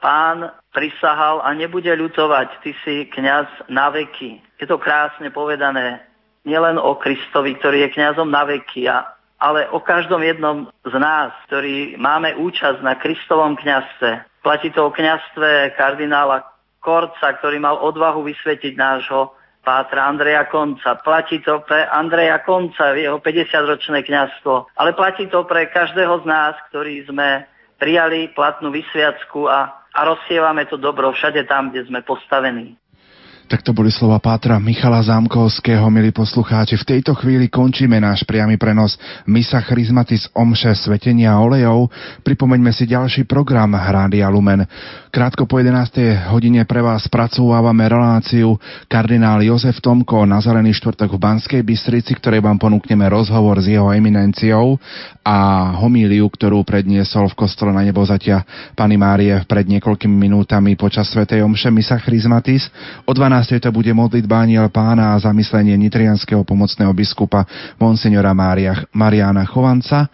pán prisahal a nebude ľutovať, ty si kňaz na veky. Je to krásne povedané, nielen o Kristovi, ktorý je kňazom na veky, ale o každom jednom z nás, ktorý máme účasť na Kristovom kňazstve. Platí to o kňazstve kardinála Korca, ktorý mal odvahu vysvetiť nášho pátra Andreja Konca. Platí to pre Andreja Konca, jeho 50-ročné kňazstvo, ale platí to pre každého z nás, ktorí sme prijali platnú vysviacku a, a rozsievame to dobro všade tam, kde sme postavení. Tak to boli slova Pátra Michala Zámkovského, milí poslucháči. V tejto chvíli končíme náš priamy prenos Misa Chrismatis Omše Svetenia olejov. Pripomeňme si ďalší program Rádia Lumen. Krátko po 11. hodine pre vás spracovávame reláciu kardinál Jozef Tomko na Zelený štvrtok v Banskej Bystrici, ktorej vám ponúkneme rozhovor s jeho eminenciou a homíliu, ktorú predniesol v kostole na nebozatia Pany Márie pred niekoľkými minútami počas Svetej Omše Misa Chrismatis. O 12 12. to bude modlitba Aniel pána a zamyslenie nitrianského pomocného biskupa Monsignora Mária, Mariana Chovanca.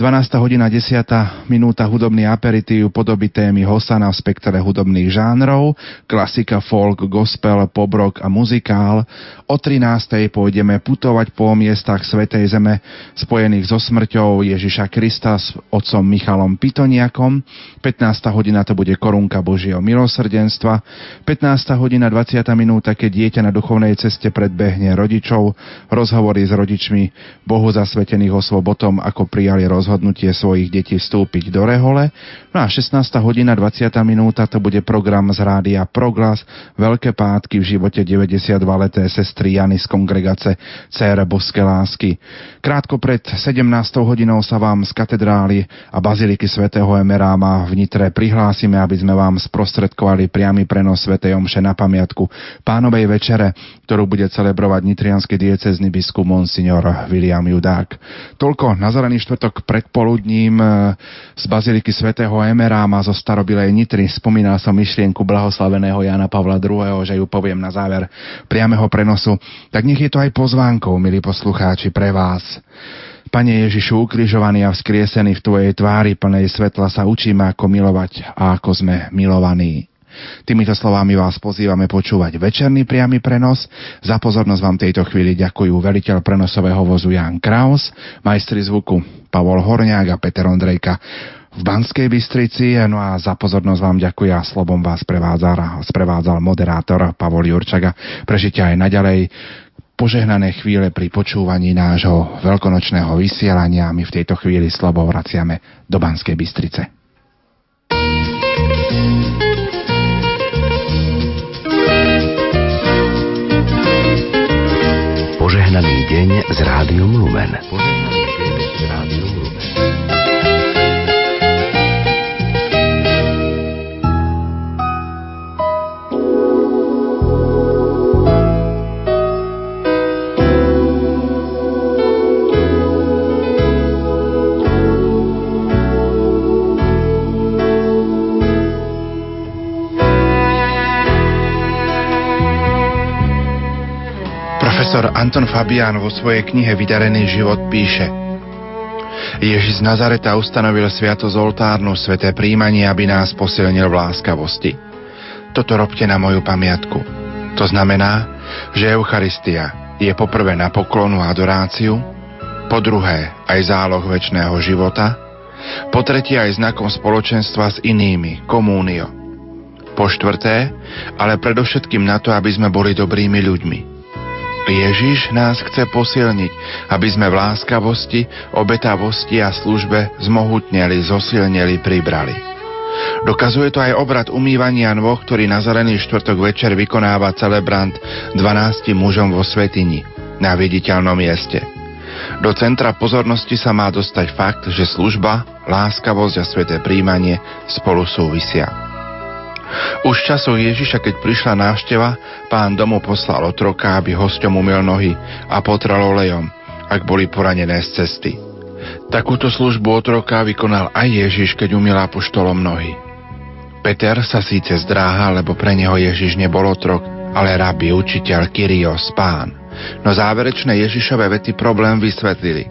12. hodina 10. minúta hudobný aperitív podoby témy Hosana v spektre hudobných žánrov, klasika, folk, gospel, pobrok a muzikál. O 13. pôjdeme putovať po miestach Svetej Zeme spojených so smrťou Ježiša Krista s otcom Michalom Pitoniakom. 15. hodina to bude korunka Božieho milosrdenstva. 15. hodina 20. minúta, keď dieťa na duchovnej ceste predbehne rodičov, rozhovory s rodičmi Bohu zasvetených osôb o tom, ako prijali rozhovor rozhodnutie svojich detí vstúpiť do rehole. No a 16. hodina 20. minúta to bude program z rádia Proglas Veľké pátky v živote 92-leté sestry Jany z kongregace Cére Boské lásky. Krátko pred 17. hodinou sa vám z katedrály a baziliky svätého Emeráma v Nitre prihlásime, aby sme vám sprostredkovali priamy prenos svätej Omše na pamiatku pánovej večere, ktorú bude celebrovať nitrianský diecezny biskup Monsignor William Judák. Toľko na zelený štvrtok pre predpoludním e, z Baziliky svätého Emeráma zo starobilej Nitry. Spomínal som myšlienku blahoslaveného Jana Pavla II., že ju poviem na záver priameho prenosu. Tak nech je to aj pozvánkou, milí poslucháči, pre vás. Pane Ježišu, ukrižovaný a vzkriesený v Tvojej tvári plnej svetla sa učíme, ako milovať a ako sme milovaní. Týmito slovami vás pozývame počúvať večerný priamy prenos. Za pozornosť vám tejto chvíli ďakujú veliteľ prenosového vozu Jan Kraus, majstri zvuku Pavol Horňák a Peter Ondrejka v Banskej Bystrici. No a za pozornosť vám ďakujem a slobom vás prevádzal, sprevádzal moderátor Pavol Jurčaga. Prežite aj naďalej požehnané chvíle pri počúvaní nášho veľkonočného vysielania. My v tejto chvíli slobo vraciame do Banskej Bystrice. Požehnaný deň z Rádiom Lumen. Požehnaný Rádiom Lumen. Profesor Anton Fabián vo svojej knihe Vydarený život píše Ježiš z Nazareta ustanovil sviato oltárnu sveté príjmanie, aby nás posilnil v láskavosti. Toto robte na moju pamiatku. To znamená, že Eucharistia je poprvé na poklonu a adoráciu, po druhé aj záloh väčšného života, po tretie aj znakom spoločenstva s inými, komúnio. Po štvrté, ale predovšetkým na to, aby sme boli dobrými ľuďmi. Ježiš nás chce posilniť, aby sme v láskavosti, obetavosti a službe zmohutneli, zosilneli, pribrali. Dokazuje to aj obrad umývania nôh, ktorý na zelený štvrtok večer vykonáva celebrant 12 mužom vo Svetini na viditeľnom mieste. Do centra pozornosti sa má dostať fakt, že služba, láskavosť a sveté príjmanie spolu súvisia. Už časov Ježiša, keď prišla návšteva, pán domu poslal otroka, aby hosťom umil nohy a potral olejom, ak boli poranené z cesty. Takúto službu otroka vykonal aj Ježiš, keď umil apoštolom nohy. Peter sa síce zdráha, lebo pre neho Ježiš nebol otrok, ale rabi, učiteľ, Kyrios, pán. No záverečné Ježišové vety problém vysvetlili.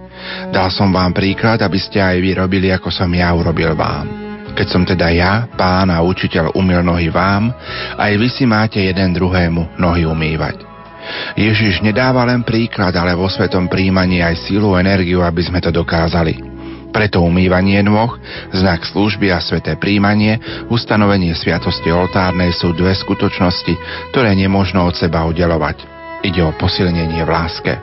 Dal som vám príklad, aby ste aj vy robili, ako som ja urobil vám. Keď som teda ja, pán a učiteľ, umil nohy vám, aj vy si máte jeden druhému nohy umývať. Ježiš nedáva len príklad, ale vo svetom príjmaní aj sílu energiu, aby sme to dokázali. Preto umývanie nôh, znak služby a sveté príjmanie, ustanovenie sviatosti oltárnej sú dve skutočnosti, ktoré nemôžno od seba oddelovať. Ide o posilnenie v láske.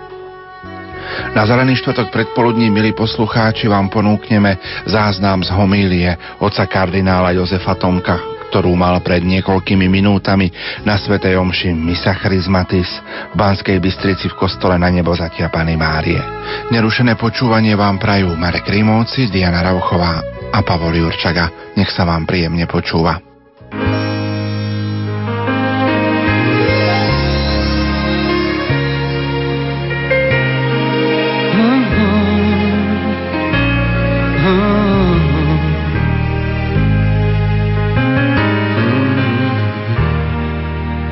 Na zelený štvrtok predpoludní, milí poslucháči, vám ponúkneme záznam z homílie oca kardinála Jozefa Tomka, ktorú mal pred niekoľkými minútami na Svetej Omši Misa Charizmatis v Banskej Bystrici v kostole na nebo Zatia Pany Márie. Nerušené počúvanie vám prajú Marek Rímovci, Diana Rauchová a Pavol Jurčaga. Nech sa vám príjemne počúva.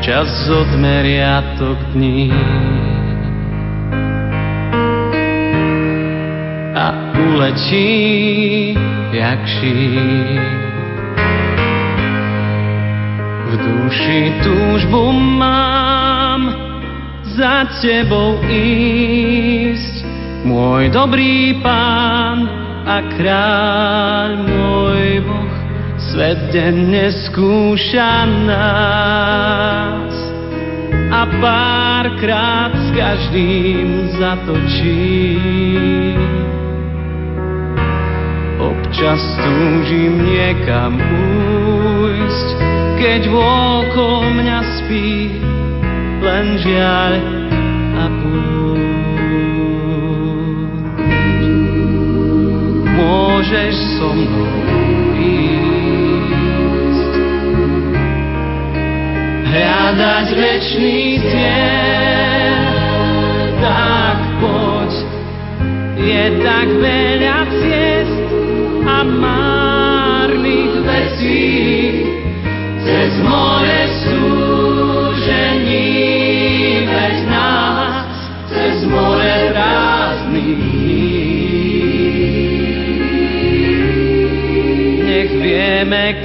Čas odmeriatok dní. A uletí jak šíp. V duši túžbu mám za tebou ísť, môj dobrý pán a kráľ môj Boh Svet denne skúša nás a párkrát s každým zatočí. Občas túžim niekam újsť, keď vôkol mňa spí len žiaľ a púšť. Môžeš so mnou hľadať večný cieľ, tak poď. Je tak veľa ciest a márnych vecí, cez more súžení, veď nás, cez more prázdnych. Nech vieme,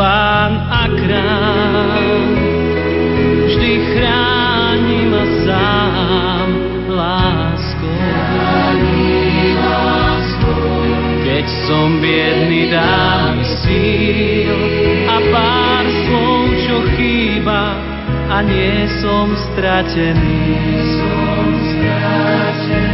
pán a kráľ vždy chráni ma sám láskou. Keď som biedný, dá mi síl a pár slov, čo chýba a nie som stratený. Som stratený.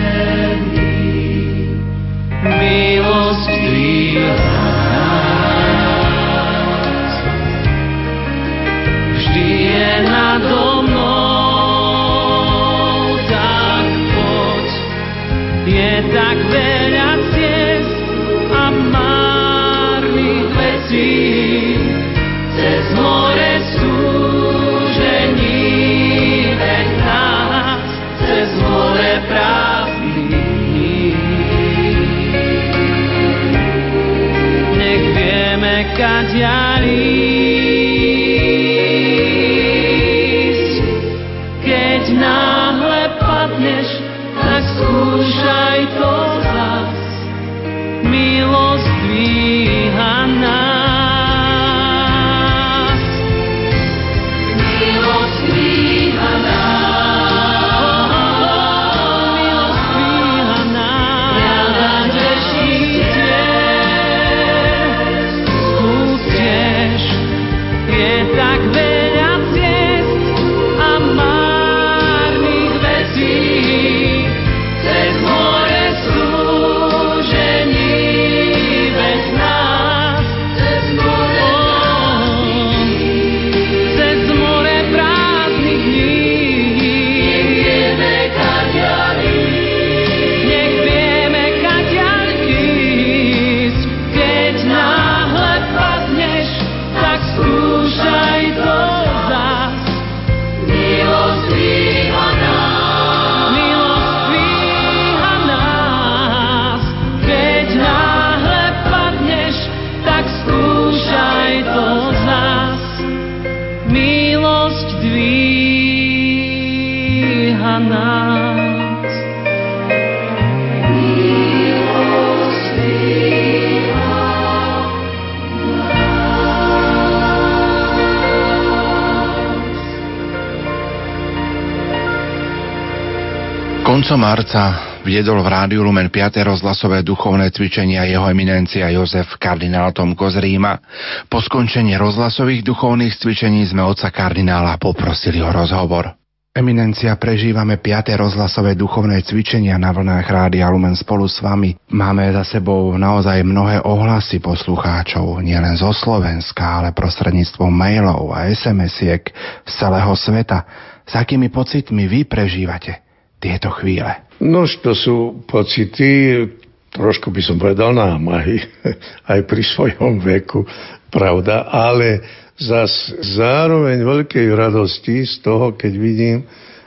Marca viedol v Rádiu Lumen 5. rozhlasové duchovné cvičenia jeho eminencia Jozef kardinál Tomko z Ríma. Po skončení rozhlasových duchovných cvičení sme otca kardinála poprosili o rozhovor. Eminencia, prežívame 5. rozhlasové duchovné cvičenia na vlnách Rádia Lumen spolu s vami. Máme za sebou naozaj mnohé ohlasy poslucháčov, nielen zo Slovenska, ale prostredníctvom mailov a SMS-iek z celého sveta. S akými pocitmi vy prežívate tieto chvíle? Nož to sú pocity, trošku by som povedal námahy, aj pri svojom veku, pravda, ale zas zároveň veľkej radosti z toho, keď vidím,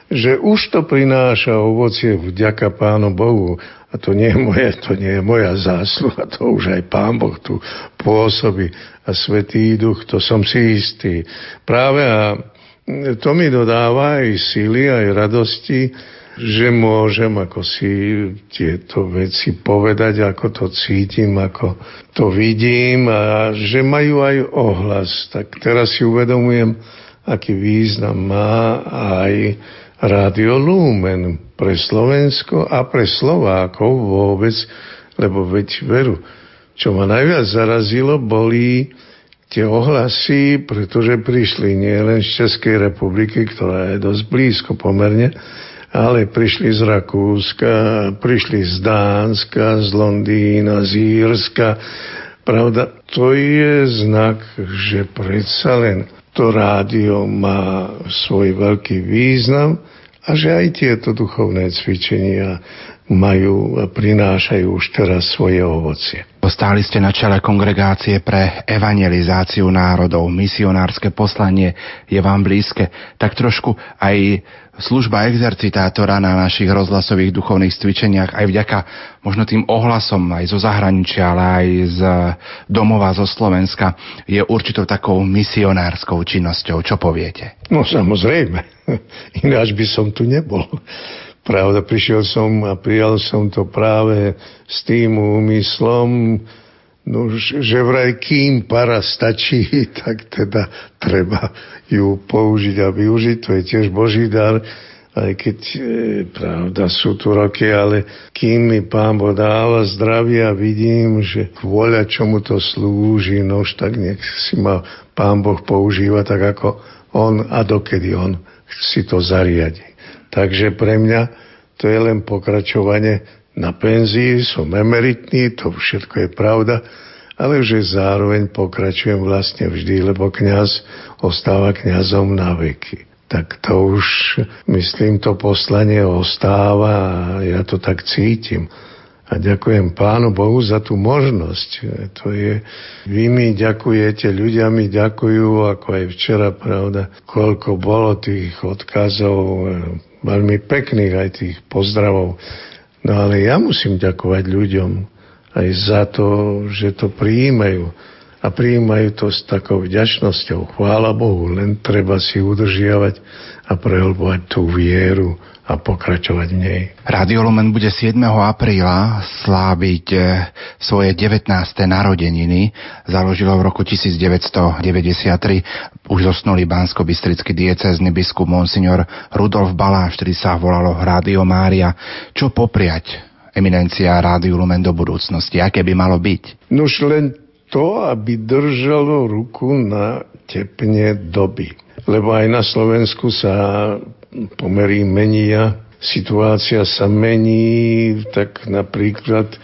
že už to prináša ovocie vďaka Pánu Bohu. A to nie je moje, to nie je moja zásluha, to už aj Pán Boh tu pôsobí. A Svetý Duch, to som si istý. Práve a to mi dodáva aj síly, aj radosti, že môžem ako si tieto veci povedať, ako to cítim, ako to vidím a že majú aj ohlas. Tak teraz si uvedomujem, aký význam má aj Rádio Lumen pre Slovensko a pre Slovákov vôbec, lebo veď veru, čo ma najviac zarazilo, boli tie ohlasy, pretože prišli nielen z Českej republiky, ktorá je dosť blízko pomerne, ale prišli z Rakúska, prišli z Dánska, z Londýna, z Írska. Pravda, to je znak, že predsa len to rádio má svoj veľký význam a že aj tieto duchovné cvičenia majú a prinášajú už teraz svoje ovocie. Stáli ste na čele kongregácie pre evangelizáciu národov. Misionárske poslanie je vám blízke. Tak trošku aj služba exercitátora na našich rozhlasových duchovných cvičeniach aj vďaka možno tým ohlasom aj zo zahraničia, ale aj z domova zo Slovenska je určitou takou misionárskou činnosťou. Čo poviete? No samozrejme, ináč by som tu nebol. Pravda, prišiel som a prijal som to práve s tým úmyslom, no, že vraj kým para stačí, tak teda treba ju použiť a využiť. To je tiež Boží dar, aj keď, e, pravda, sú tu roky, ale kým mi Pán Boh dáva zdravie a vidím, že vôľa čomu to slúži, nož tak nech si ma Pán Boh používa tak, ako On a dokedy On si to zariadi. Takže pre mňa to je len pokračovanie na penzii, som emeritný, to všetko je pravda, ale že zároveň pokračujem vlastne vždy, lebo kňaz ostáva kňazom na veky. Tak to už, myslím, to poslanie ostáva a ja to tak cítim. A ďakujem Pánu Bohu za tú možnosť. To je, vy mi ďakujete, ľudia mi ďakujú, ako aj včera, pravda, koľko bolo tých odkazov, veľmi pekných aj tých pozdravov. No ale ja musím ďakovať ľuďom aj za to, že to prijímajú. A prijímajú to s takou vďačnosťou. Chvála Bohu, len treba si udržiavať a prehlbovať tú vieru a pokračovať v nej. Radio Lumen bude 7. apríla sláviť e, svoje 19. narodeniny. Založilo v roku 1993 už zosnulý bansko-bystrický diecézny biskup Monsignor Rudolf Baláš, ktorý sa volalo Radio Mária. Čo popriať eminencia Rádiu Lumen do budúcnosti? Aké by malo byť? Nuž len to, aby držalo ruku na tepne doby. Lebo aj na Slovensku sa pomery menia, situácia sa mení, tak napríklad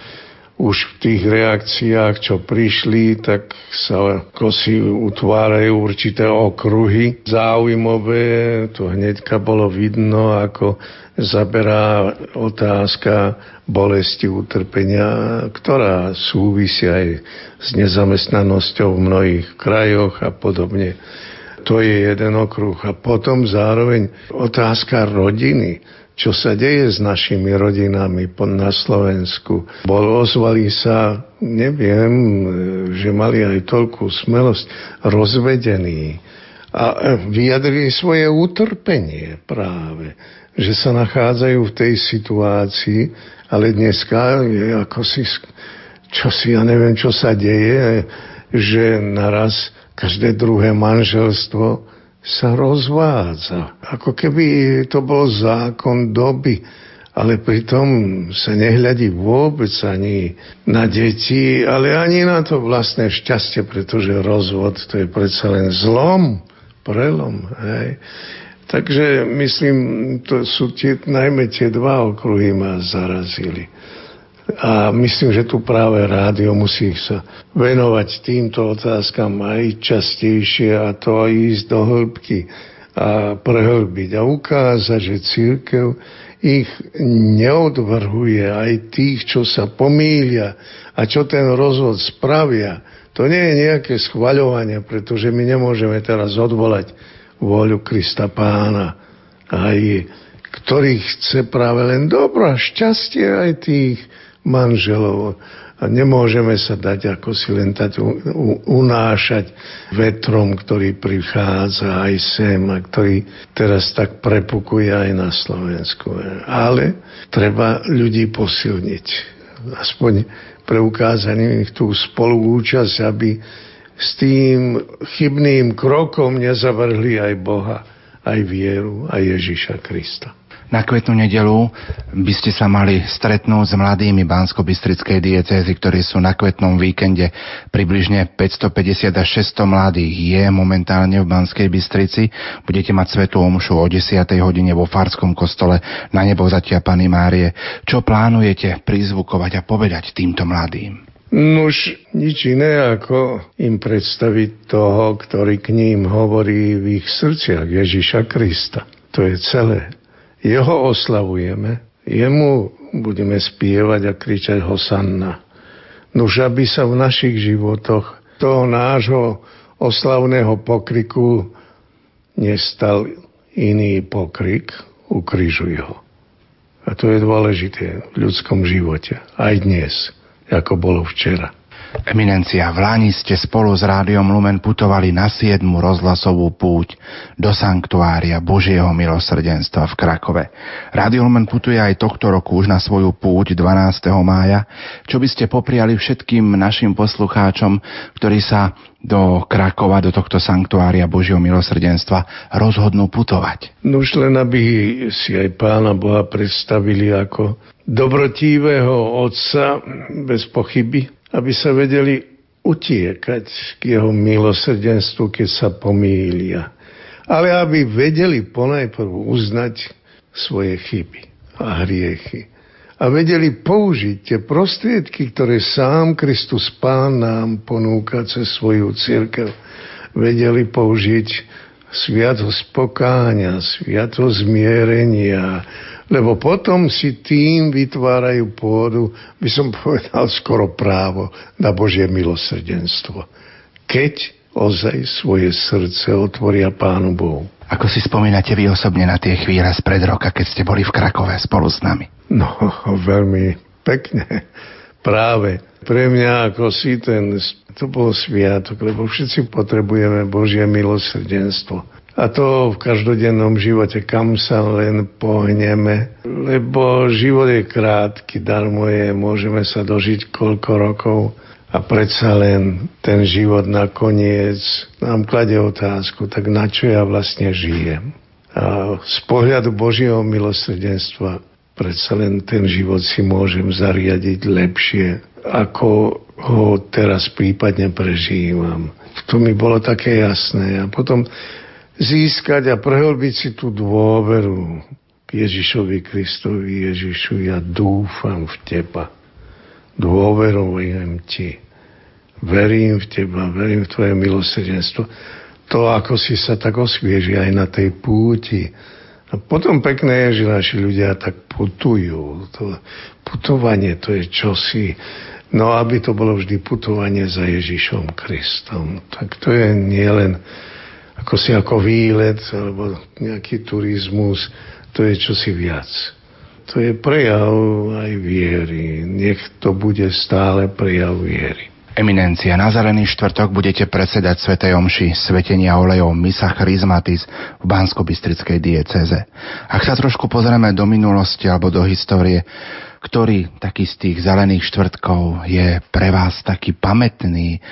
už v tých reakciách, čo prišli, tak sa si utvárajú určité okruhy záujmové. To hneďka bolo vidno, ako zaberá otázka bolesti, utrpenia, ktorá súvisí aj s nezamestnanosťou v mnohých krajoch a podobne. To je jeden okruh. A potom zároveň otázka rodiny. Čo sa deje s našimi rodinami na Slovensku? Bol ozvali sa, neviem, že mali aj toľkú smelosť, rozvedení a vyjadrili svoje utrpenie práve, že sa nachádzajú v tej situácii, ale dneska je ako si, čo si, ja neviem, čo sa deje, že naraz Každé druhé manželstvo sa rozvádza. Ako keby to bol zákon doby. ale pritom sa nehľadí vôbec ani na deti, ale ani na to vlastné šťastie, pretože rozvod to je predsa len zlom, prelom. Hej. Takže myslím, to sú tie, najmä tie dva okruhy ma zarazili. A myslím, že tu práve rádio musí sa venovať týmto otázkam aj častejšie a to aj ísť do hĺbky a prehlbiť a ukázať, že církev ich neodvrhuje aj tých, čo sa pomýlia a čo ten rozvod spravia. To nie je nejaké schvaľovanie, pretože my nemôžeme teraz odvolať voľu Krista Pána, aj ktorý chce práve len dobro a šťastie aj tých manželov. A nemôžeme sa dať ako si len tať unášať vetrom, ktorý prichádza aj sem a ktorý teraz tak prepukuje aj na Slovensku. Ale treba ľudí posilniť. Aspoň preukázaním ich tú spoluúčasť, aby s tým chybným krokom nezavrhli aj Boha, aj vieru, aj Ježiša Krista. Na kvetnú nedelu by ste sa mali stretnúť s mladými bansko-bystrickej diecézy, ktorí sú na kvetnom víkende. Približne 550 až 600 mladých je momentálne v Banskej Bystrici. Budete mať svetú omšu o 10. hodine vo Farskom kostole na nebo zatia Pany Márie. Čo plánujete prizvukovať a povedať týmto mladým? Nuž, nič iné ako im predstaviť toho, ktorý k ním hovorí v ich srdciach Ježiša Krista. To je celé. Jeho oslavujeme, jemu budeme spievať a kričať Hosanna. Nuž, aby sa v našich životoch toho nášho oslavného pokriku nestal iný pokrik, ukrižuj ho. A to je dôležité v ľudskom živote, aj dnes, ako bolo včera. Eminencia, v Lani ste spolu s Rádiom Lumen putovali na 7. rozhlasovú púť do sanktuária Božieho milosrdenstva v Krakove. Rádio Lumen putuje aj tohto roku už na svoju púť 12. mája. Čo by ste popriali všetkým našim poslucháčom, ktorí sa do Krakova, do tohto sanktuária Božieho milosrdenstva rozhodnú putovať? No už len aby si aj Pána Boha predstavili ako dobrotívého Otca bez pochyby, aby sa vedeli utiekať k jeho milosrdenstvu, keď sa pomýlia. Ale aby vedeli ponajprv uznať svoje chyby a hriechy. A vedeli použiť tie prostriedky, ktoré sám Kristus Pán nám ponúka cez svoju církev. Vedeli použiť sviatosť pokáňa, sviatosť zmierenia, lebo potom si tým vytvárajú pôdu, by som povedal skoro právo na Božie milosrdenstvo. Keď ozaj svoje srdce otvoria Pánu Bohu. Ako si spomínate vy osobne na tie chvíle spred roka, keď ste boli v Krakove spolu s nami? No, veľmi pekne. Práve pre mňa ako si ten, to bol sviatok, lebo všetci potrebujeme Božie milosrdenstvo. A to v každodennom živote, kam sa len pohneme. Lebo život je krátky, darmo je, môžeme sa dožiť koľko rokov a predsa len ten život nakoniec nám klade otázku, tak na čo ja vlastne žijem? A z pohľadu Božieho milosrdenstva predsa len ten život si môžem zariadiť lepšie, ako ho teraz prípadne prežívam. To mi bolo také jasné. A potom získať a prehlbiť si tú dôveru k Ježišovi Kristovi. Ježišu, ja dúfam v Teba. Dôverujem Ti. Verím v Teba, verím v Tvoje milosrdenstvo. To, ako si sa tak osvieži aj na tej púti. A potom pekné je, že naši ľudia tak putujú. To putovanie to je čosi, no aby to bolo vždy putovanie za Ježišom Kristom. Tak to je nielen ako si ako výlet alebo nejaký turizmus, to je čosi viac. To je prejav aj viery. Nech to bude stále prejav viery. Eminencia, na zelený štvrtok budete predsedať Svetej Omši Svetenia olejov Misa Charizmatis v bansko dieceze. Ak sa trošku pozrieme do minulosti alebo do histórie, ktorý taký z tých zelených štvrtkov je pre vás taký pamätný?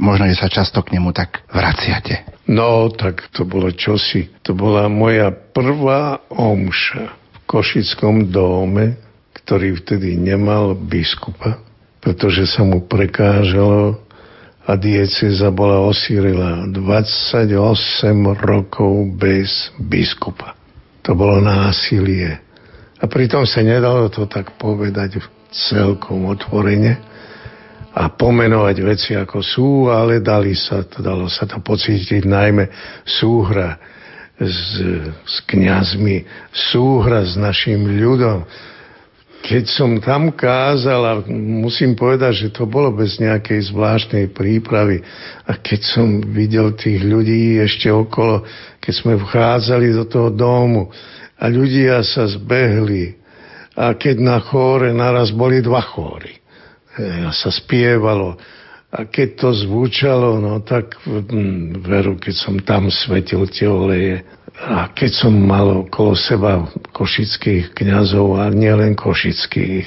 Možno, že sa často k nemu tak vraciate. No, tak to bolo čosi. To bola moja prvá omša v Košickom dome, ktorý vtedy nemal biskupa, pretože sa mu prekážalo a dieceza bola osírila 28 rokov bez biskupa. To bolo násilie. A pritom sa nedalo to tak povedať celkom otvorene a pomenovať veci ako sú, ale dali sa dalo sa to pocítiť najmä súhra s, s kňazmi, súhra s našim ľudom, keď som tam kázal, a musím povedať, že to bolo bez nejakej zvláštnej prípravy, a keď som videl tých ľudí ešte okolo, keď sme vchádzali do toho domu a ľudia sa zbehli a keď na chóre naraz boli dva chóry a sa spievalo a keď to zvučalo, no tak hm, veru, keď som tam svetil tie oleje, a keď som mal okolo seba košických kňazov a nielen košických,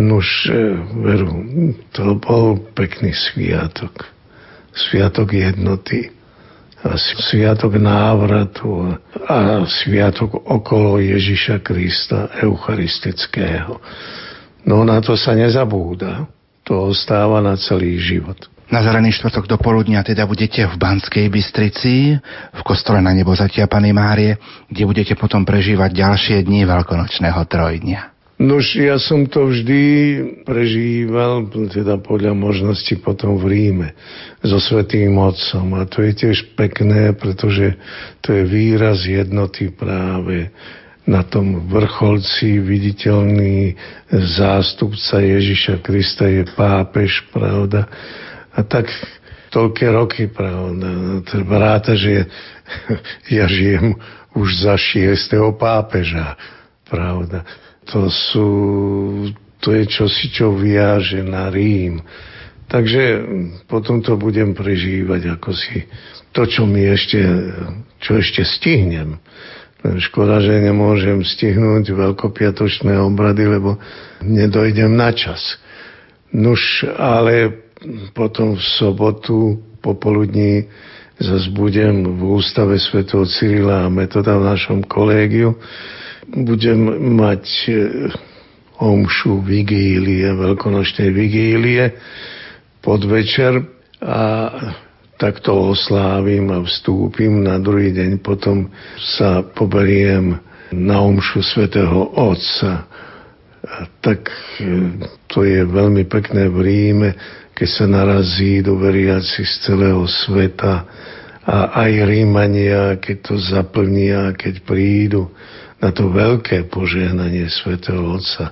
nuž, e, veru, to bol pekný sviatok. Sviatok jednoty a sviatok návratu a sviatok okolo Ježiša Krista eucharistického. No na to sa nezabúda. To ostáva na celý život. Na zelený štvrtok do poludnia teda budete v Banskej Bystrici, v kostole na nebo Zatia Pany Márie, kde budete potom prežívať ďalšie dni veľkonočného trojdnia. Nož ja som to vždy prežíval, teda podľa možnosti potom v Ríme, so Svetým Otcom. A to je tiež pekné, pretože to je výraz jednoty práve na tom vrcholci viditeľný zástupca Ježiša Krista je pápež, pravda? A tak toľké roky, pravda, treba ráta, že ja žijem už za šiestého pápeža, pravda. To sú, to je čosi, čo viaže na Rím. Takže potom to budem prežívať ako si to, čo mi ešte, čo ešte stihnem. Škoda, že nemôžem stihnúť veľkopiatočné obrady, lebo nedojdem na čas. Nuž, ale potom v sobotu popoludní zase budem v ústave svätého Cyrila a Metoda v našom kolégiu. Budem mať e, omšu vigílie, veľkonočnej vigílie podvečer a takto oslávim a vstúpim. Na druhý deň potom sa poberiem na omšu svätého Otca. A tak e, to je veľmi pekné v Ríme keď sa narazí do veriaci z celého sveta a aj Rímania, keď to zaplnia, keď prídu na to veľké požehnanie svätého Otca,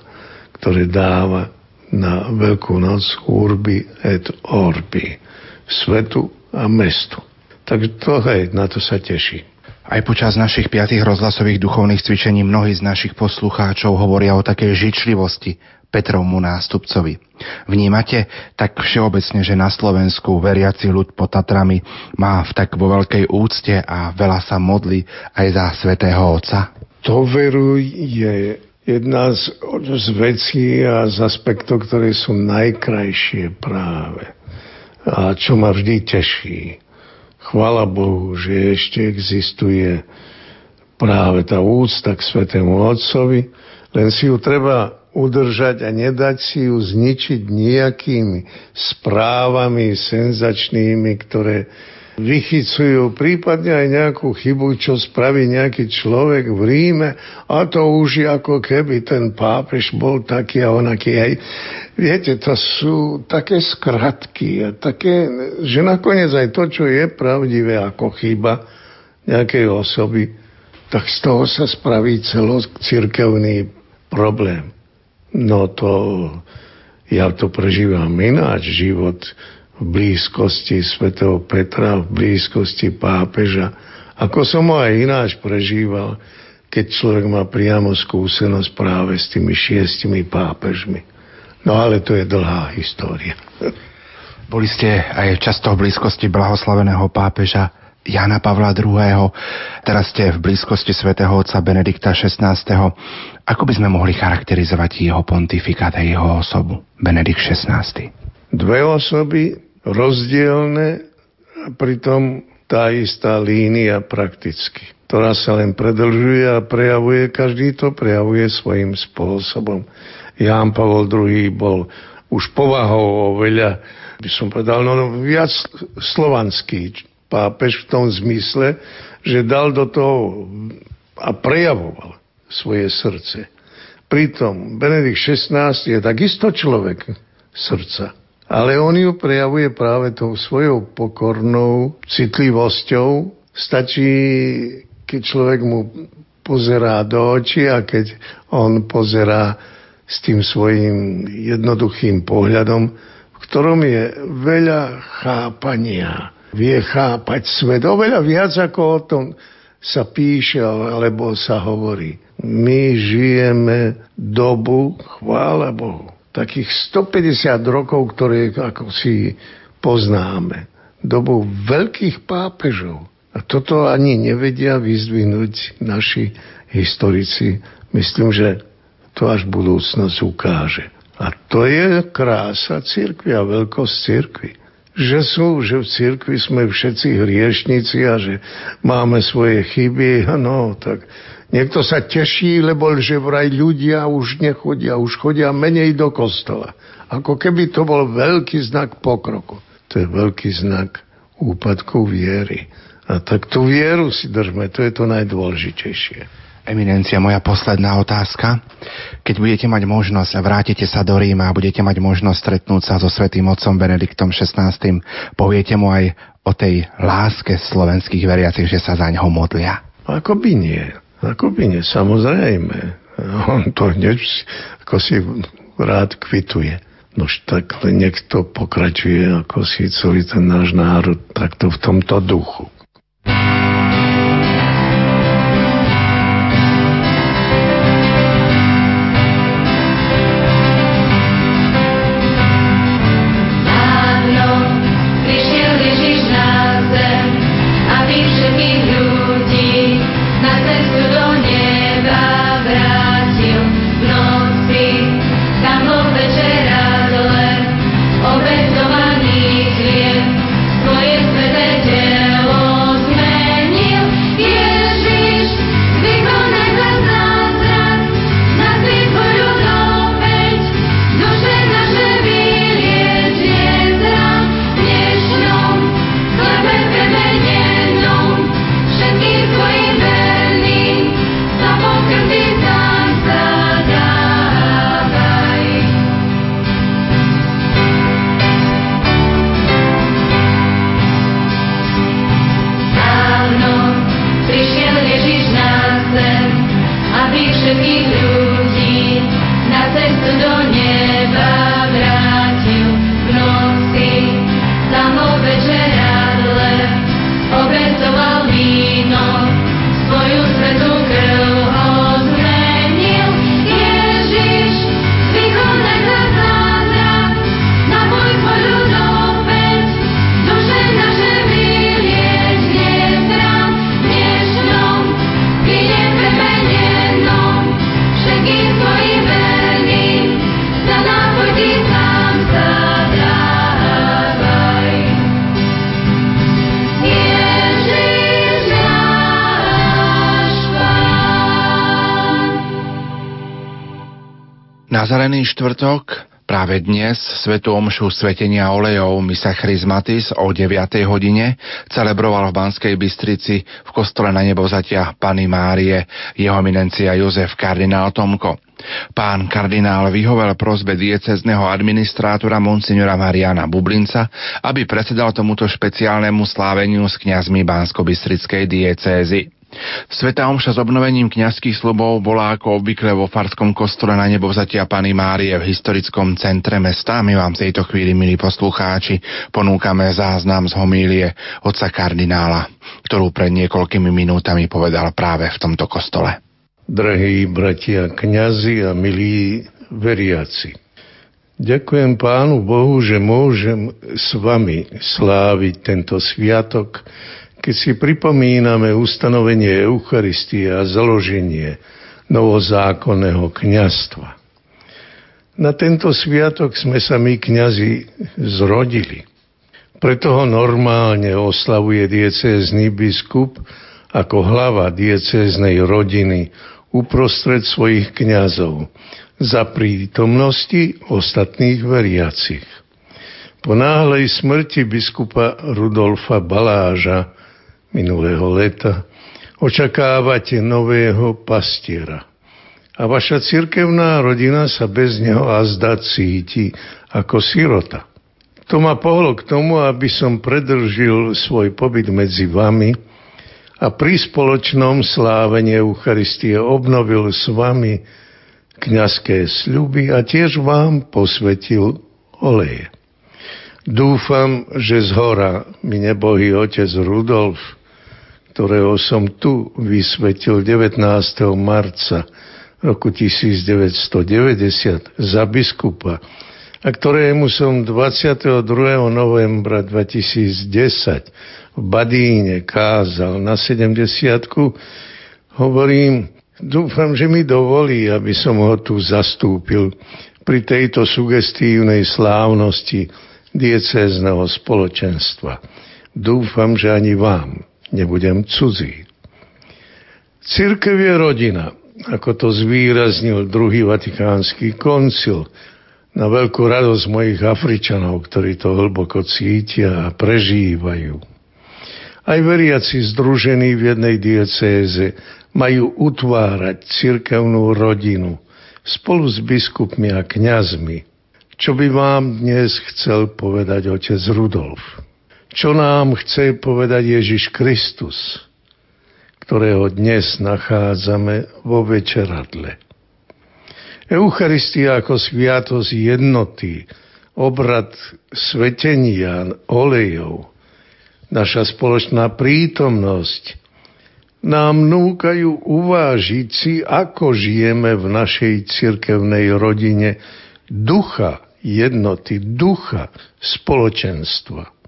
ktoré dáva na Veľkú noc urbi et orbi, svetu a mestu. Tak to, hej, na to sa teší. Aj počas našich piatých rozhlasových duchovných cvičení mnohí z našich poslucháčov hovoria o takej žičlivosti Petrovmu nástupcovi. Vnímate tak všeobecne, že na Slovensku veriaci ľud pod Tatrami má v tak vo veľkej úcte a veľa sa modli aj za svätého Otca? To veru je jedna z, z vecí a z aspektov, ktoré sú najkrajšie práve. A čo ma vždy teší. Chvála Bohu, že ešte existuje práve tá úcta k Svetému Otcovi, len si ju treba udržať a nedať si ju zničiť nejakými správami senzačnými, ktoré vychycujú prípadne aj nejakú chybu, čo spraví nejaký človek v Ríme a to už ako keby ten pápež bol taký a onaký. Aj, viete, to sú také skratky a také, že nakoniec aj to, čo je pravdivé ako chyba nejakej osoby, tak z toho sa spraví celocirkevný problém. No to, ja to prežívam ináč, život v blízkosti svätého Petra, v blízkosti pápeža, ako som ho aj ináč prežíval, keď človek má priamo skúsenosť práve s tými šiestimi pápežmi. No ale to je dlhá história. Boli ste aj často v blízkosti blahoslaveného pápeža Jana Pavla II. Teraz ste v blízkosti svätého otca Benedikta XVI. Ako by sme mohli charakterizovať jeho pontifikát a jeho osobu, Benedikt XVI? Dve osoby rozdielne a pritom tá istá línia prakticky. ktorá sa len predlžuje a prejavuje, každý to prejavuje svojim spôsobom. Ján Pavol II bol už povahou oveľa, by som povedal, no viac slovanský pápež v tom zmysle, že dal do toho a prejavoval svoje srdce. Pritom Benedikt XVI je takisto človek srdca. Ale on ju prejavuje práve tou svojou pokornou citlivosťou. Stačí keď človek mu pozerá do očí a keď on pozerá s tým svojim jednoduchým pohľadom, v ktorom je veľa chápania. Vie chápať svet oveľa viac, ako o tom sa píše alebo sa hovorí. My žijeme dobu, chvála Bohu, takých 150 rokov, ktoré ako si poznáme. Dobu veľkých pápežov, a toto ani nevedia vyzdvihnúť naši historici. Myslím, že to až budúcnosť ukáže. A to je krása cirkvi a veľkosť cirkvi. Že sú, že v cirkvi sme všetci hriešnici a že máme svoje chyby, no tak niekto sa teší, lebo že vraj ľudia už nechodia, už chodia menej do kostola. Ako keby to bol veľký znak pokroku. To je veľký znak úpadku viery. A tak tú vieru si držme, to je to najdôležitejšie. Eminencia, moja posledná otázka. Keď budete mať možnosť a vrátite sa do Ríma a budete mať možnosť stretnúť sa so svetým otcom Benediktom XVI, poviete mu aj o tej láske slovenských veriacich, že sa za ňoho modlia? Ako by nie. Ako by nie, samozrejme. On to hneď ako si rád kvituje. Nož tak nech to pokračuje ako si celý ten náš národ takto v tomto duchu. Nazarený štvrtok, práve dnes Svetú omšu svetenia olejov Misa Chrismatis o 9. hodine celebroval v Banskej Bystrici v kostole na nebozatia Pany Márie jeho minencia Jozef kardinál Tomko. Pán kardinál vyhovel prozbe diecezneho administrátora monsignora Mariana Bublinca, aby predsedal tomuto špeciálnemu sláveniu s kňazmi Bansko-Bystrickej diecézy. Sveta omša s obnovením kňazských slubov bola ako obvykle vo Farskom kostole na nebo vzatia Pany Márie v historickom centre mesta. My vám v tejto chvíli, milí poslucháči, ponúkame záznam z homílie otca kardinála, ktorú pred niekoľkými minútami povedal práve v tomto kostole. Drahí bratia kňazi a milí veriaci, Ďakujem Pánu Bohu, že môžem s vami sláviť tento sviatok, keď si pripomíname ustanovenie Eucharistie a založenie novozákonného kňastva. Na tento sviatok sme sa my kňazi zrodili. Preto ho normálne oslavuje diecézny biskup ako hlava diecéznej rodiny uprostred svojich kňazov za prítomnosti ostatných veriacich. Po náhlej smrti biskupa Rudolfa Baláža minulého leta očakávate nového pastiera. A vaša cirkevná rodina sa bez neho azda cíti ako sirota. To ma pohlo k tomu, aby som predržil svoj pobyt medzi vami a pri spoločnom slávení Eucharistie obnovil s vami kňazské sľuby a tiež vám posvetil oleje. Dúfam, že z hora mi nebohý otec Rudolf, ktorého som tu vysvetil 19. marca roku 1990 za biskupa a ktorému som 22. novembra 2010 v Badíne kázal na 70 hovorím, dúfam, že mi dovolí, aby som ho tu zastúpil pri tejto sugestívnej slávnosti diecézneho spoločenstva. Dúfam, že ani vám nebudem cudzí. Církev je rodina, ako to zvýraznil druhý vatikánsky koncil, na veľkú radosť mojich Afričanov, ktorí to hlboko cítia a prežívajú. Aj veriaci združení v jednej diecéze majú utvárať cirkevnú rodinu spolu s biskupmi a kňazmi. Čo by vám dnes chcel povedať otec Rudolf? Čo nám chce povedať Ježiš Kristus, ktorého dnes nachádzame vo večeradle? Eucharistia ako sviatosť jednoty, obrad svetenia, olejov, naša spoločná prítomnosť nám núkajú uvážiť si, ako žijeme v našej cirkevnej rodine ducha jednoty, ducha spoločenstva.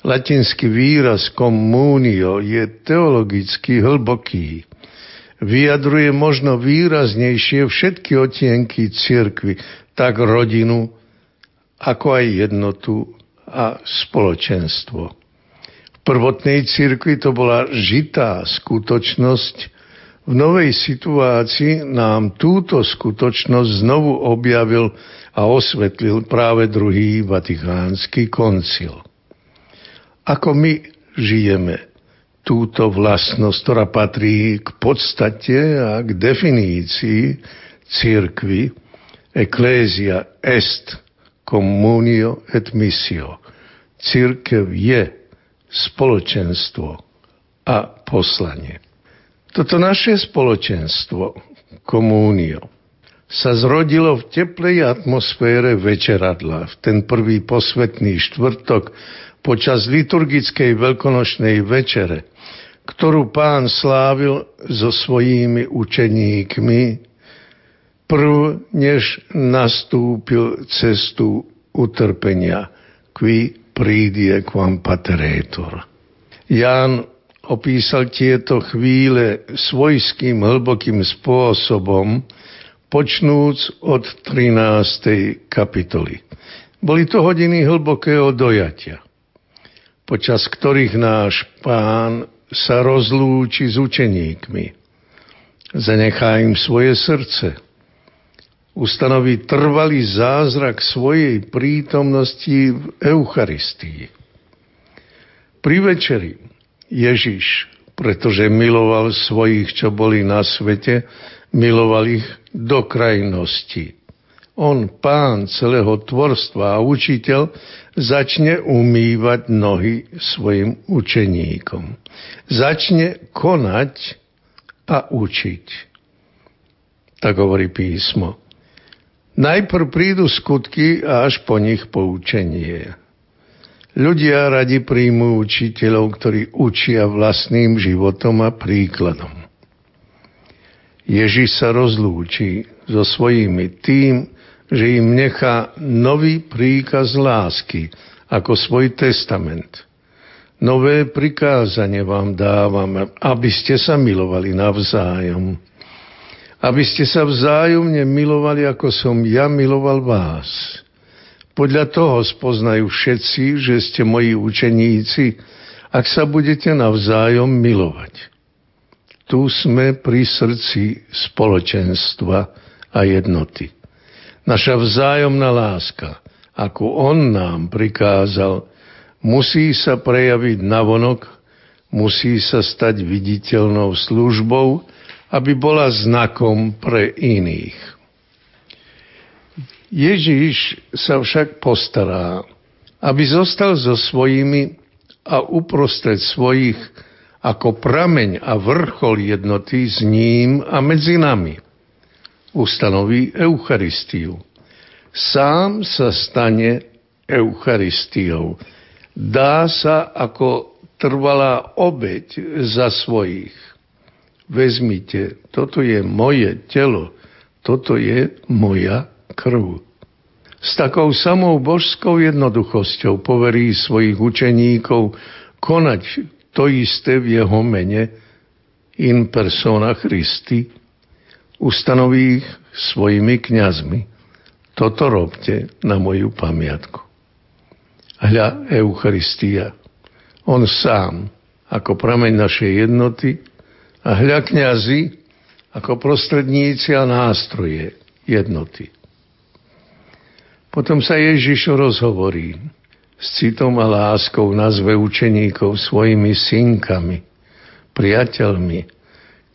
Latinský výraz communio je teologicky hlboký. Vyjadruje možno výraznejšie všetky otienky cirkvy, tak rodinu, ako aj jednotu a spoločenstvo prvotnej cirkvi to bola žitá skutočnosť. V novej situácii nám túto skutočnosť znovu objavil a osvetlil práve druhý vatikánsky koncil. Ako my žijeme túto vlastnosť, ktorá patrí k podstate a k definícii cirkvy, Ecclesia est communio et missio. Církev je spoločenstvo a poslanie. Toto naše spoločenstvo, komúnio, sa zrodilo v teplej atmosfére večeradla v ten prvý posvetný štvrtok počas liturgickej veľkonočnej večere, ktorú pán slávil so svojimi učeníkmi, prv než nastúpil cestu utrpenia, qui prídie quam pateretur. Ján opísal tieto chvíle svojským hlbokým spôsobom, počnúc od 13. kapitoly. Boli to hodiny hlbokého dojatia, počas ktorých náš pán sa rozlúči s učeníkmi. Zanechá im svoje srdce – ustanoví trvalý zázrak svojej prítomnosti v Eucharistii. Pri večeri Ježiš, pretože miloval svojich, čo boli na svete, miloval ich do krajnosti. On, pán celého tvorstva a učiteľ, začne umývať nohy svojim učeníkom. Začne konať a učiť. Tak hovorí písmo. Najprv prídu skutky a až po nich poučenie. Ľudia radi príjmú učiteľov, ktorí učia vlastným životom a príkladom. Ježiš sa rozlúči so svojimi tým, že im nechá nový príkaz lásky ako svoj testament. Nové prikázanie vám dávam, aby ste sa milovali navzájom aby ste sa vzájomne milovali, ako som ja miloval vás. Podľa toho spoznajú všetci, že ste moji učeníci, ak sa budete navzájom milovať. tu sme pri srdci spoločenstva a jednoty. Naša vzájomná láska, ako On nám prikázal, musí sa prejaviť navonok, musí sa stať viditeľnou službou, aby bola znakom pre iných. Ježíš sa však postará, aby zostal so svojimi a uprostred svojich ako prameň a vrchol jednoty s ním a medzi nami. Ustanoví Eucharistiu. Sám sa stane Eucharistiou. Dá sa ako trvalá obeď za svojich. Vezmite, toto je moje telo, toto je moja krv. S takou samou božskou jednoduchosťou poverí svojich učeníkov konať to isté v jeho mene in persona Christi, ustanoví ich svojimi kňazmi. Toto robte na moju pamiatku. Hľa Eucharistia, on sám ako prameň našej jednoty a hľa kňazi ako prostredníci a nástroje jednoty. Potom sa Ježiš rozhovorí s citom a láskou nazve učeníkov svojimi synkami, priateľmi,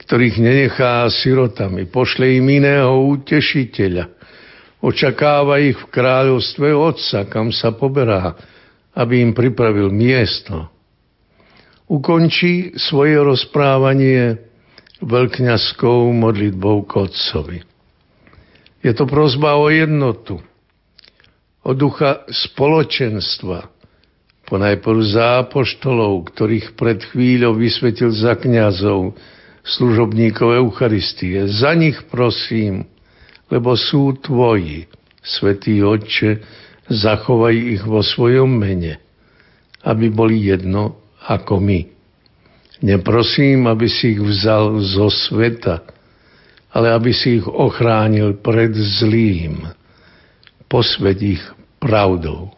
ktorých nenechá sirotami, pošle im iného utešiteľa, očakáva ich v kráľovstve Otca, kam sa poberá, aby im pripravil miesto. Ukončí svoje rozprávanie veľkňazskou modlitbou k Otcovi. Je to prozba o jednotu, o ducha spoločenstva, ponajprv za apoštolov, ktorých pred chvíľou vysvetil za kňazov, služobníkov Eucharistie. Za nich prosím, lebo sú tvoji, Svetý Otče, zachovaj ich vo svojom mene, aby boli jedno ako my. Neprosím, aby si ich vzal zo sveta, ale aby si ich ochránil pred zlým. Posved ich pravdou.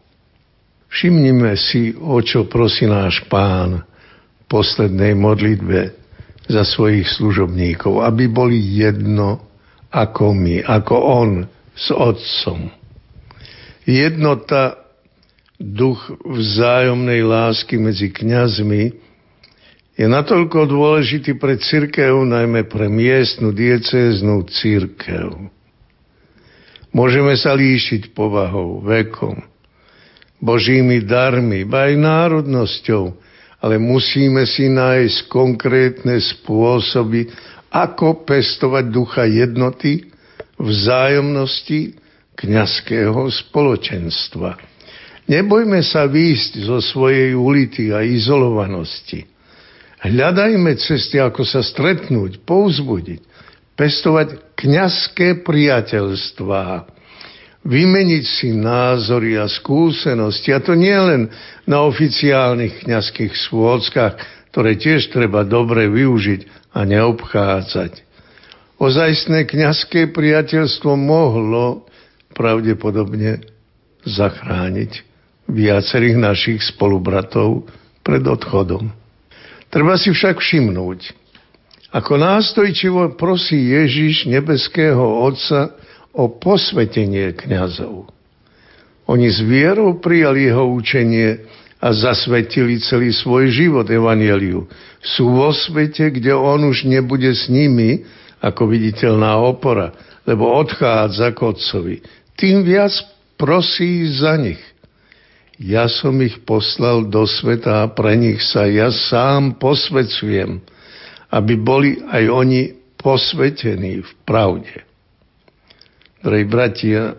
Všimnime si, o čo prosí náš pán v poslednej modlitbe za svojich služobníkov, aby boli jedno ako my, ako on s otcom. Jednota, duch vzájomnej lásky medzi kňazmi je natoľko dôležitý pre církev, najmä pre miestnu diecéznú církev. Môžeme sa líšiť povahou, vekom, božími darmi, ba aj národnosťou, ale musíme si nájsť konkrétne spôsoby, ako pestovať ducha jednoty, vzájomnosti, kňazského spoločenstva. Nebojme sa výjsť zo svojej ulity a izolovanosti. Hľadajme cesty, ako sa stretnúť, pouzbudiť, pestovať kňazské priateľstvá, vymeniť si názory a skúsenosti. A to nie len na oficiálnych kňazských schôdzkach, ktoré tiež treba dobre využiť a neobchádzať. Ozajstné kňazské priateľstvo mohlo pravdepodobne zachrániť viacerých našich spolubratov pred odchodom. Treba si však všimnúť, ako nástojčivo prosí Ježiš nebeského Otca o posvetenie kňazov. Oni s vierou prijali jeho učenie a zasvetili celý svoj život evaneliu. Sú vo svete, kde on už nebude s nimi ako viditeľná opora, lebo odchádza k Otcovi. Tým viac prosí za nich. Ja som ich poslal do sveta a pre nich sa ja sám posvecujem – aby boli aj oni posvetení v pravde. Drahí bratia,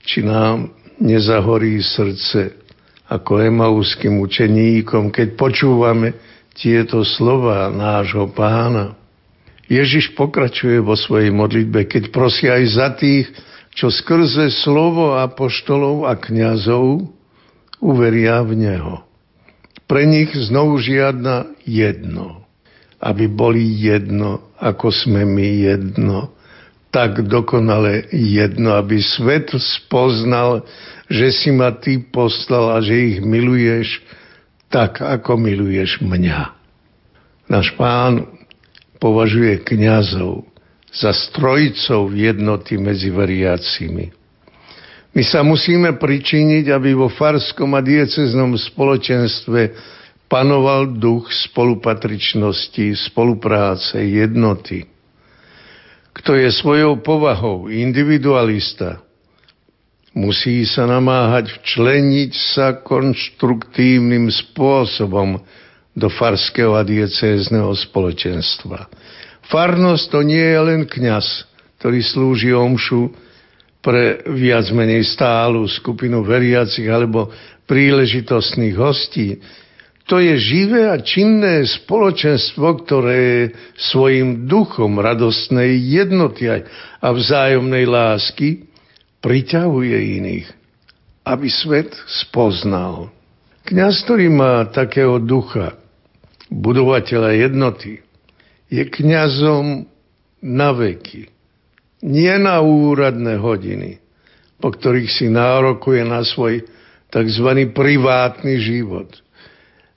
či nám nezahorí srdce ako emauským učeníkom, keď počúvame tieto slova nášho pána. Ježiš pokračuje vo svojej modlitbe, keď prosí aj za tých, čo skrze slovo apoštolov a kňazov uveria v Neho. Pre nich znovu žiadna jedno aby boli jedno, ako sme my jedno. Tak dokonale jedno, aby svet spoznal, že si ma ty poslal a že ich miluješ tak, ako miluješ mňa. Náš pán považuje kňazov za strojcov jednoty medzi veriacimi. My sa musíme pričiniť, aby vo farskom a dieceznom spoločenstve panoval duch spolupatričnosti, spolupráce, jednoty. Kto je svojou povahou individualista, musí sa namáhať včleniť sa konštruktívnym spôsobom do farského a diecézneho spoločenstva. Farnosť to nie je len kňaz, ktorý slúži omšu pre viac menej stálu skupinu veriacich alebo príležitostných hostí. To je živé a činné spoločenstvo, ktoré svojim duchom radostnej jednoty a vzájomnej lásky priťahuje iných, aby svet spoznal. Kňaz, ktorý má takého ducha, budovateľa jednoty, je kňazom na veky nie na úradné hodiny, po ktorých si nárokuje na svoj tzv. privátny život.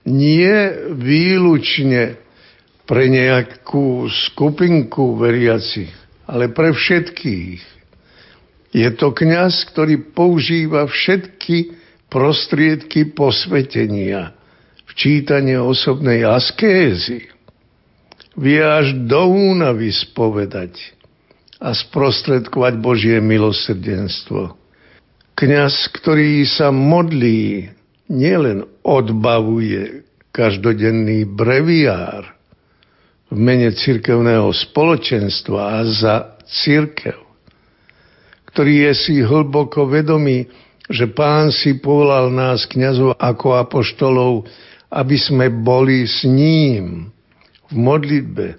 Nie výlučne pre nejakú skupinku veriacich, ale pre všetkých. Je to kňaz, ktorý používa všetky prostriedky posvetenia, včítanie osobnej askézy. Vie až do únavy spovedať a sprostredkovať Božie milosrdenstvo. Kňaz, ktorý sa modlí, nielen odbavuje každodenný breviár v mene cirkevného spoločenstva a za cirkev, ktorý je si hlboko vedomý, že pán si povolal nás kňazov ako apoštolov, aby sme boli s ním v modlitbe,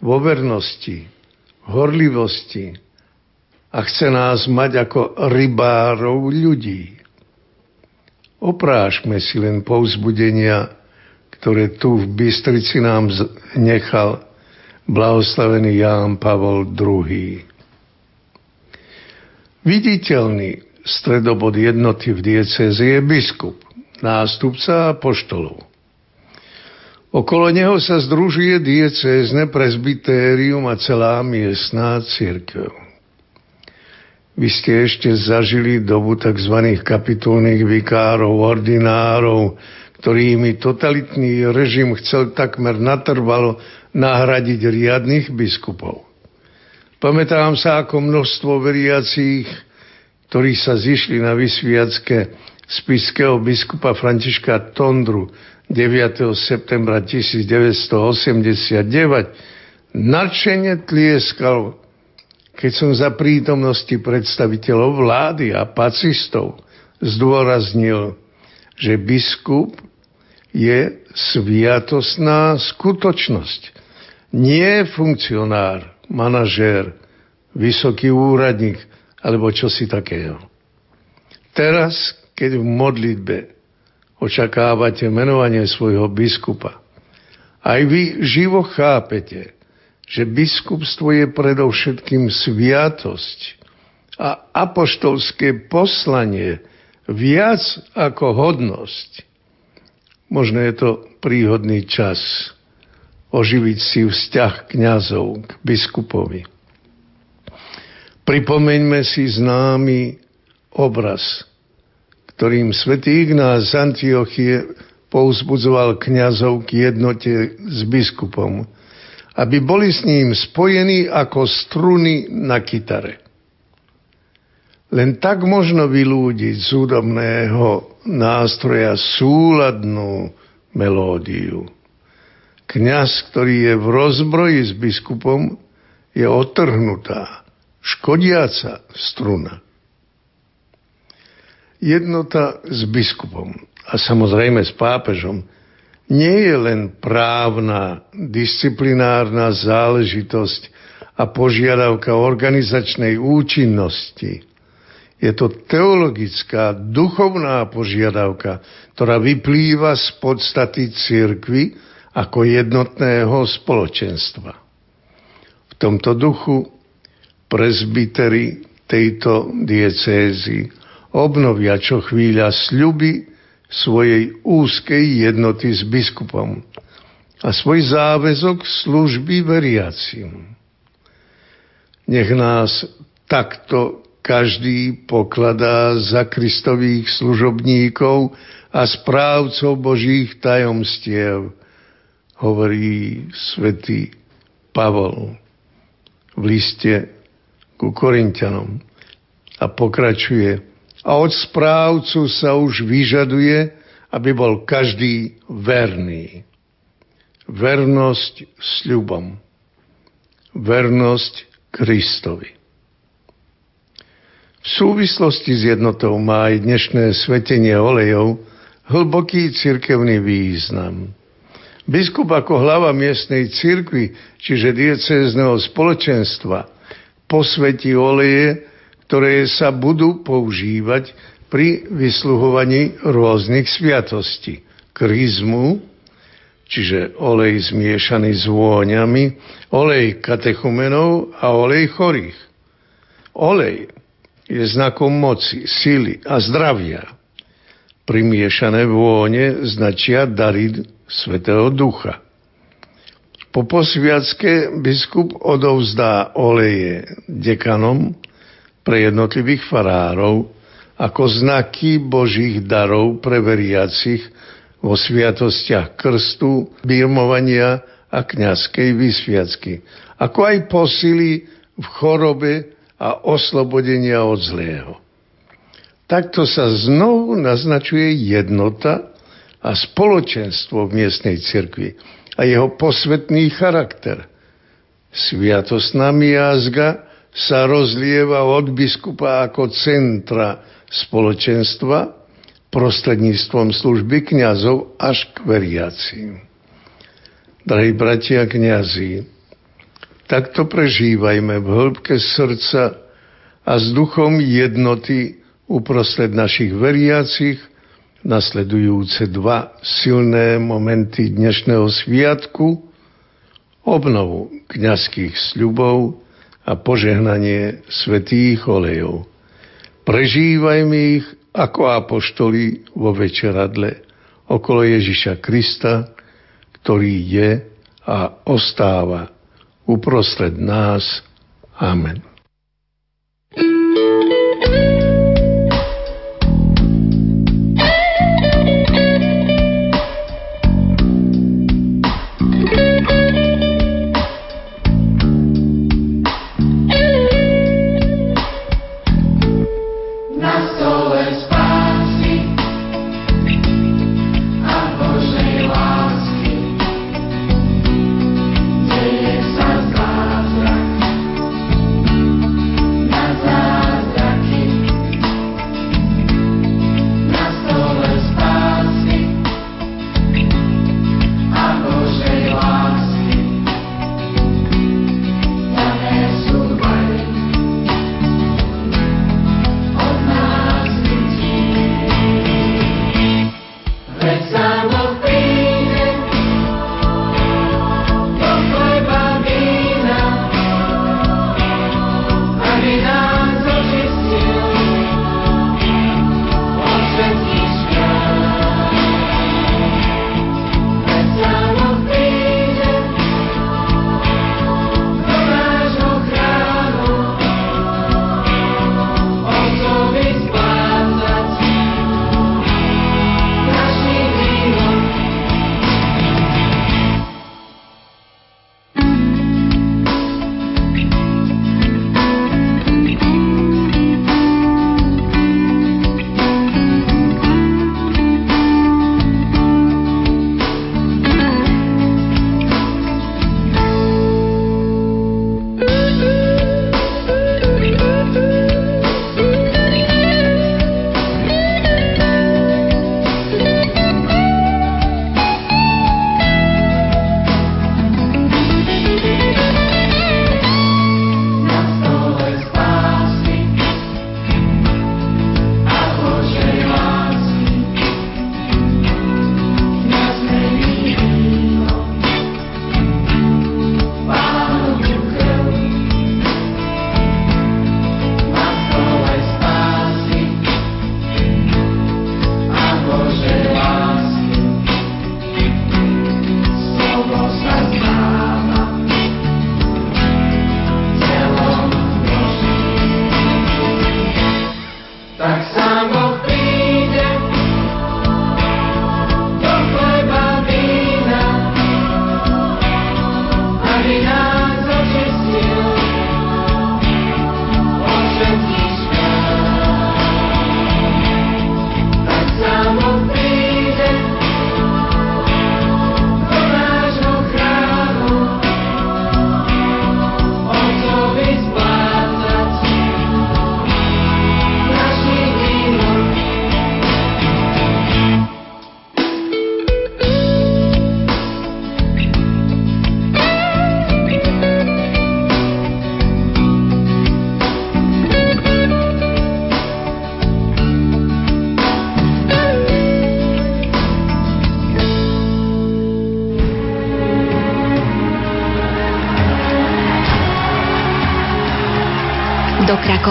vo vernosti, horlivosti a chce nás mať ako rybárov ľudí. Oprášme si len povzbudenia, ktoré tu v Bystrici nám nechal blahoslavený Ján Pavol II. Viditeľný stredobod jednoty v diecéze je biskup, nástupca a poštolov. Okolo neho sa združuje diecézne presbytérium a celá miestná církev. Vy ste ešte zažili dobu tzv. kapitulných vikárov, ordinárov, ktorými totalitný režim chcel takmer natrvalo nahradiť riadných biskupov. Pamätám sa, ako množstvo veriacich, ktorí sa zišli na vysviacke spiského biskupa Františka Tondru 9. septembra 1989 nadšene tlieskal, keď som za prítomnosti predstaviteľov vlády a pacistov zdôraznil, že biskup je sviatosná skutočnosť. Nie funkcionár, manažér, vysoký úradník alebo čosi takého. Teraz, keď v modlitbe očakávate menovanie svojho biskupa. Aj vy živo chápete, že biskupstvo je predovšetkým sviatosť a apoštolské poslanie viac ako hodnosť. Možno je to príhodný čas oživiť si vzťah kňazov k biskupovi. Pripomeňme si známy obraz ktorým svätý Ignác z Antiochie pouzbudzoval kňazov k jednote s biskupom, aby boli s ním spojení ako struny na kytare. Len tak možno vylúdiť z údobného nástroja súladnú melódiu. Kňaz, ktorý je v rozbroji s biskupom, je otrhnutá, škodiaca struna jednota s biskupom a samozrejme s pápežom nie je len právna, disciplinárna záležitosť a požiadavka organizačnej účinnosti. Je to teologická, duchovná požiadavka, ktorá vyplýva z podstaty cirkvy ako jednotného spoločenstva. V tomto duchu prezbitery tejto diecézy obnovia čo chvíľa sľuby svojej úzkej jednoty s biskupom a svoj záväzok služby veriacim. Nech nás takto každý pokladá za Kristových služobníkov a správcov Božích tajomstiev, hovorí svätý Pavol v liste ku Korintianom a pokračuje. A od správcu sa už vyžaduje, aby bol každý verný. Vernosť sľubom. Vernosť Kristovi. V súvislosti s jednotou má aj dnešné svetenie olejov hlboký cirkevný význam. Biskup ako hlava miestnej cirkvi, čiže diecézneho spoločenstva, posvetí oleje, ktoré sa budú používať pri vysluhovaní rôznych sviatostí. Kryzmu, čiže olej zmiešaný s vôňami, olej katechumenov a olej chorých. Olej je znakom moci, síly a zdravia. Primiešané vône značia dary Svetého Ducha. Po posviacke biskup odovzdá oleje dekanom pre jednotlivých farárov ako znaky Božích darov pre veriacich vo sviatostiach krstu, birmovania a kňazskej vysviacky, ako aj posily v chorobe a oslobodenia od zlého. Takto sa znovu naznačuje jednota a spoločenstvo v miestnej cirkvi a jeho posvetný charakter. Sviatostná miazga sa rozlieva od biskupa ako centra spoločenstva prostredníctvom služby kňazov až k veriacím. Drahí bratia kňazi, Takto prežívajme v hĺbke srdca a s duchom jednoty uprostred našich veriacich nasledujúce dva silné momenty dnešného sviatku, obnovu kňazských sľubov a požehnanie svetých olejov. Prežívajme ich ako apoštoli vo večeradle okolo Ježiša Krista, ktorý je a ostáva uprostred nás. Amen.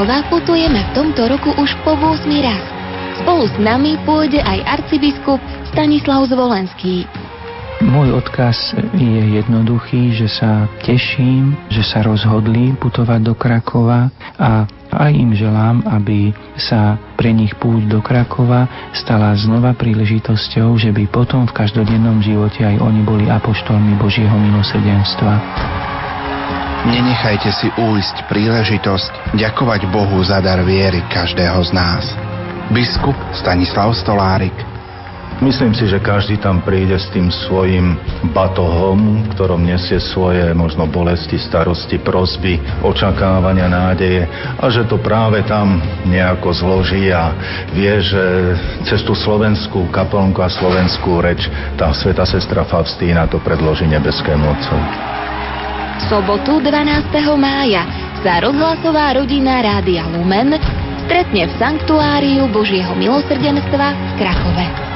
Krakova putujeme v tomto roku už po 8 raz. Spolu s nami pôjde aj arcibiskup Stanislav Zvolenský. Môj odkaz je jednoduchý, že sa teším, že sa rozhodli putovať do Krakova a aj im želám, aby sa pre nich púť do Krakova stala znova príležitosťou, že by potom v každodennom živote aj oni boli apoštolmi Božieho milosrdenstva. Nenechajte si újsť príležitosť ďakovať Bohu za dar viery každého z nás. Biskup Stanislav Stolárik Myslím si, že každý tam príde s tým svojim batohom, ktorom nesie svoje možno bolesti, starosti, prosby, očakávania, nádeje a že to práve tam nejako zloží a vie, že cez tú slovenskú kaplnku a slovenskú reč tá sveta sestra Faustína to predloží nebeskému Otcovi. V sobotu 12. mája sa rozhlasová rodina Rádia Lumen stretne v Sanktuáriu Božieho milosrdenstva v Krakove.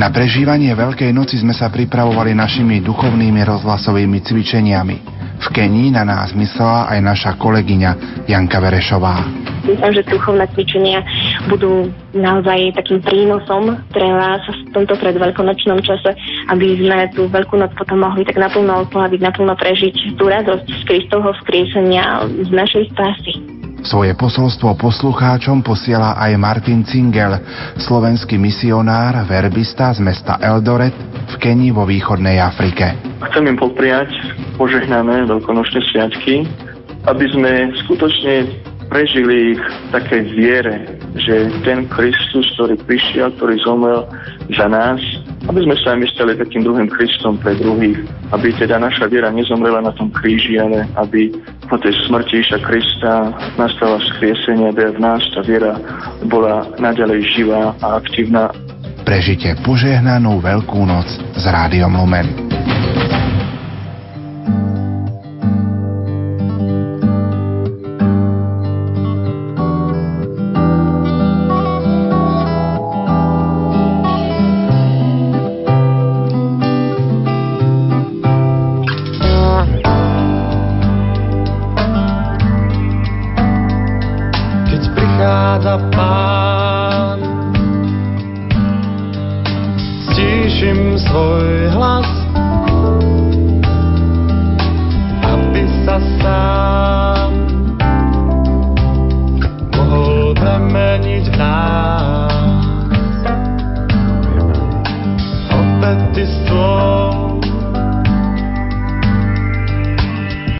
Na prežívanie Veľkej noci sme sa pripravovali našimi duchovnými rozhlasovými cvičeniami. V Kenii na nás myslela aj naša kolegyňa Janka Verešová. Dúfam, že duchovné cvičenia budú naozaj takým prínosom pre vás v tomto predveľkonočnom čase, aby sme tú Veľkú noc potom mohli tak naplno oslaviť, naplno prežiť tú radosť z Kristovho vzkriesenia z našej spásy. Svoje posolstvo poslucháčom posiela aj Martin Cingel, slovenský misionár, verbista z mesta Eldoret v Kenii vo východnej Afrike. Chcem im popriať požehnané veľkonočné sviatky, aby sme skutočne prežili ich také viere, že ten Kristus, ktorý prišiel, ktorý zomrel za nás, aby sme sa aj my stali takým druhým Kristom pre druhých, aby teda naša viera nezomrela na tom kríži, ale aby po tej smrti Iša Krista nastala vzkriesenie, aby v nás tá viera bola naďalej živá a aktívna. Prežite požehnanú Veľkú noc s Rádiom Lumen.